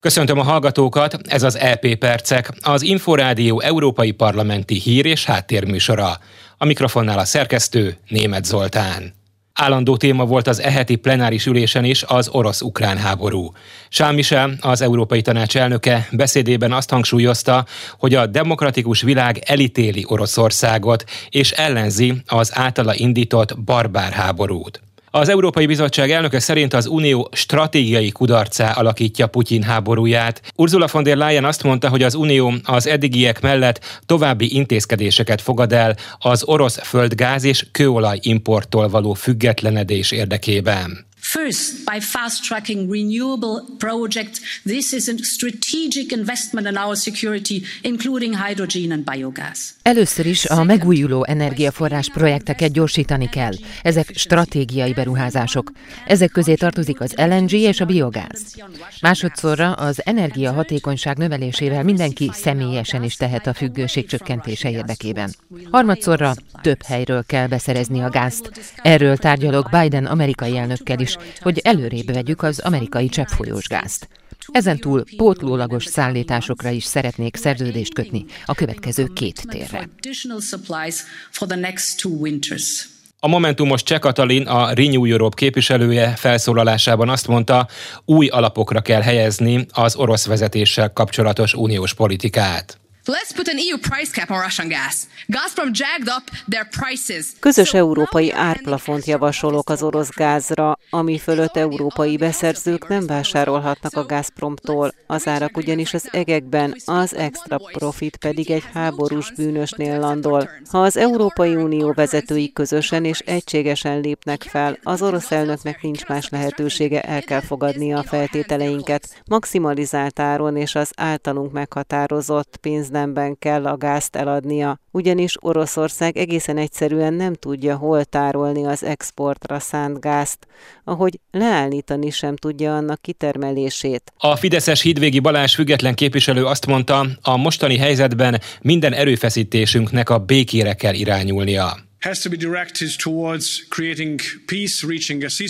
Köszöntöm a hallgatókat, ez az EP Percek, az Inforádió Európai Parlamenti Hír és Háttérműsora. A mikrofonnál a szerkesztő Német Zoltán. Állandó téma volt az eheti plenáris ülésen is az orosz-ukrán háború. Sám Michel, az Európai Tanács elnöke beszédében azt hangsúlyozta, hogy a demokratikus világ elítéli Oroszországot és ellenzi az általa indított barbár háborút. Az Európai Bizottság elnöke szerint az Unió stratégiai kudarcá alakítja Putyin háborúját. Ursula von der Leyen azt mondta, hogy az Unió az eddigiek mellett további intézkedéseket fogad el az orosz földgáz és kőolaj importtól való függetlenedés érdekében. First, by fast tracking renewable projects, this is a strategic investment in our security, including hydrogen and biogas. Először is a megújuló energiaforrás projekteket gyorsítani kell. Ezek stratégiai beruházások. Ezek közé tartozik az LNG és a biogáz. Másodszorra az energiahatékonyság növelésével mindenki személyesen is tehet a függőség csökkentése érdekében. Harmadszorra több helyről kell beszerezni a gázt. Erről tárgyalok Biden amerikai elnökkel is, hogy előrébb vegyük az amerikai cseppfolyós gázt. Ezen túl pótlólagos szállításokra is szeretnék szerződést kötni a következő két térre. A Momentumos Cseh Katalin, a Renew Europe képviselője felszólalásában azt mondta, új alapokra kell helyezni az orosz vezetéssel kapcsolatos uniós politikát. Let's put an EU price cap on Russian gas. Gazprom jagged up their prices. Közös európai árplafont javasolok az orosz gázra, ami fölött európai beszerzők nem vásárolhatnak a Gazpromtól. Az árak ugyanis az egekben, az extra profit pedig egy háborús bűnösnél landol. Ha az Európai Unió vezetői közösen és egységesen lépnek fel, az orosz elnöknek nincs más lehetősége, el kell fogadnia a feltételeinket, maximalizált áron és az általunk meghatározott pénznek nemben kell a gázt eladnia, ugyanis Oroszország egészen egyszerűen nem tudja hol tárolni az exportra szánt gázt, ahogy leállítani sem tudja annak kitermelését. A Fideszes Hídvégi Balázs független képviselő azt mondta, a mostani helyzetben minden erőfeszítésünknek a békére kell irányulnia.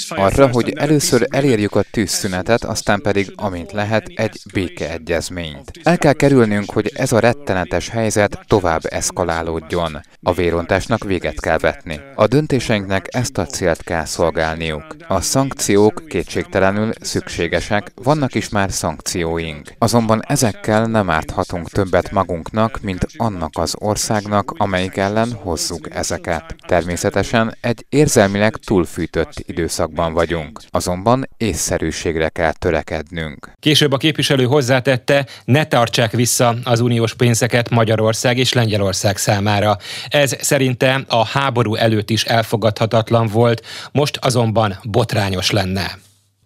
Arra, hogy először elérjük a tűzszünetet, aztán pedig, amint lehet, egy békeegyezményt. El kell kerülnünk, hogy ez a rettenetes helyzet tovább eszkalálódjon. A vérontásnak véget kell vetni. A döntéseinknek ezt a célt kell szolgálniuk. A szankciók kétségtelenül szükségesek, vannak is már szankcióink. Azonban ezekkel nem árthatunk többet magunknak, mint annak az országnak, amelyik ellen hozzuk ezeket. Természetesen egy érzelmileg túlfűtött időszakban vagyunk, azonban észszerűségre kell törekednünk. Később a képviselő hozzátette, ne tartsák vissza az uniós pénzeket Magyarország és Lengyelország számára. Ez szerinte a háború előtt is elfogadhatatlan volt, most azonban botrányos lenne.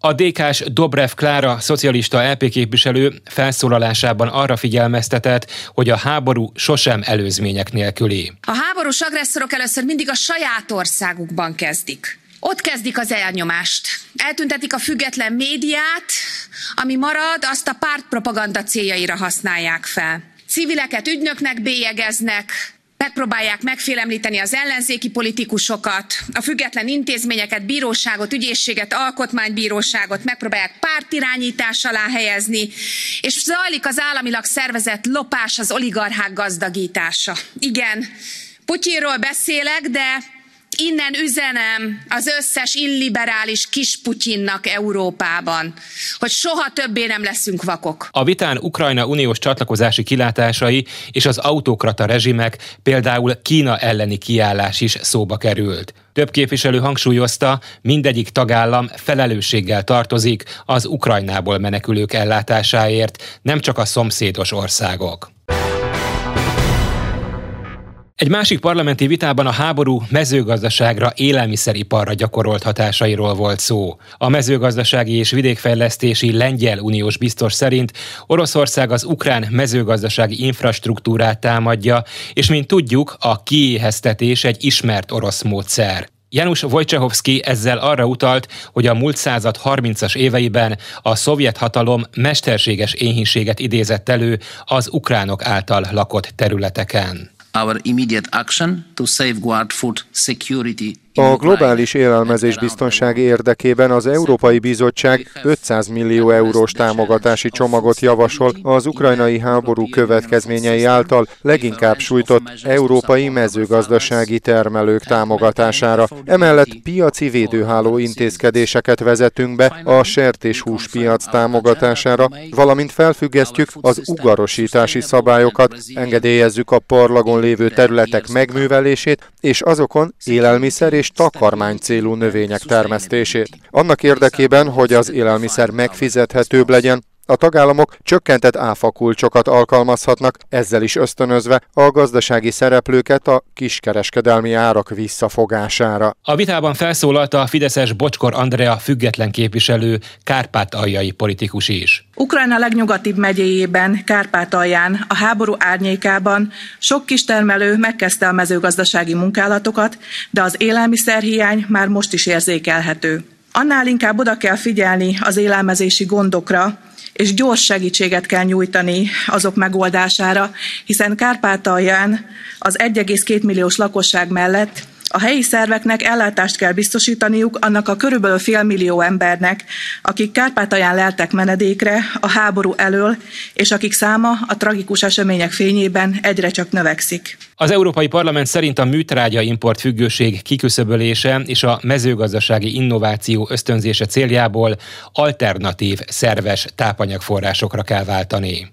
A DK-s Dobrev Klára, szocialista LP képviselő felszólalásában arra figyelmeztetett, hogy a háború sosem előzmények nélküli. A háborús agresszorok először mindig a saját országukban kezdik. Ott kezdik az elnyomást. Eltüntetik a független médiát, ami marad, azt a pártpropaganda céljaira használják fel. Civileket ügynöknek bélyegeznek, megpróbálják megfélemlíteni az ellenzéki politikusokat, a független intézményeket, bíróságot, ügyészséget, alkotmánybíróságot megpróbálják pártirányítás alá helyezni, és zajlik az államilag szervezett lopás, az oligarchák gazdagítása. Igen, Putyinról beszélek, de Innen üzenem az összes illiberális kisputyinnak Európában, hogy soha többé nem leszünk vakok. A vitán Ukrajna uniós csatlakozási kilátásai és az autokrata rezsimek, például Kína elleni kiállás is szóba került. Több képviselő hangsúlyozta, mindegyik tagállam felelősséggel tartozik az Ukrajnából menekülők ellátásáért, nem csak a szomszédos országok. Egy másik parlamenti vitában a háború mezőgazdaságra, élelmiszeriparra gyakorolt hatásairól volt szó. A mezőgazdasági és vidékfejlesztési lengyel uniós biztos szerint Oroszország az ukrán mezőgazdasági infrastruktúrát támadja, és mint tudjuk, a kiéheztetés egy ismert orosz módszer. Janusz Wojciechowski ezzel arra utalt, hogy a múlt század 30-as éveiben a szovjet hatalom mesterséges éhínséget idézett elő az ukránok által lakott területeken our immediate action to safeguard food security A globális élelmezés biztonság érdekében az Európai Bizottság 500 millió eurós támogatási csomagot javasol az ukrajnai háború következményei által leginkább sújtott európai mezőgazdasági termelők támogatására. Emellett piaci védőháló intézkedéseket vezetünk be a sertéshúspiac támogatására, valamint felfüggesztjük az ugarosítási szabályokat, engedélyezzük a parlagon lévő területek megművelését, és azokon élelmiszer és takarmány célú növények termesztését. Annak érdekében, hogy az élelmiszer megfizethetőbb legyen, a tagállamok csökkentett áfakulcsokat alkalmazhatnak, ezzel is ösztönözve a gazdasági szereplőket a kiskereskedelmi árak visszafogására. A vitában felszólalt a Fideszes Bocskor Andrea független képviselő, kárpát-aljai politikus is. Ukrajna legnyugatibb megyéjében, Kárpátalján, a háború árnyékában sok kistermelő megkezdte a mezőgazdasági munkálatokat, de az élelmiszerhiány már most is érzékelhető. Annál inkább oda kell figyelni az élelmezési gondokra, és gyors segítséget kell nyújtani azok megoldására, hiszen Kárpátalján az 1,2 milliós lakosság mellett a helyi szerveknek ellátást kell biztosítaniuk annak a körülbelül félmillió embernek, akik Kárpátalján leltek menedékre a háború elől, és akik száma a tragikus események fényében egyre csak növekszik. Az Európai Parlament szerint a műtrágya import függőség kiküszöbölése és a mezőgazdasági innováció ösztönzése céljából alternatív szerves tápanyagforrásokra kell váltani.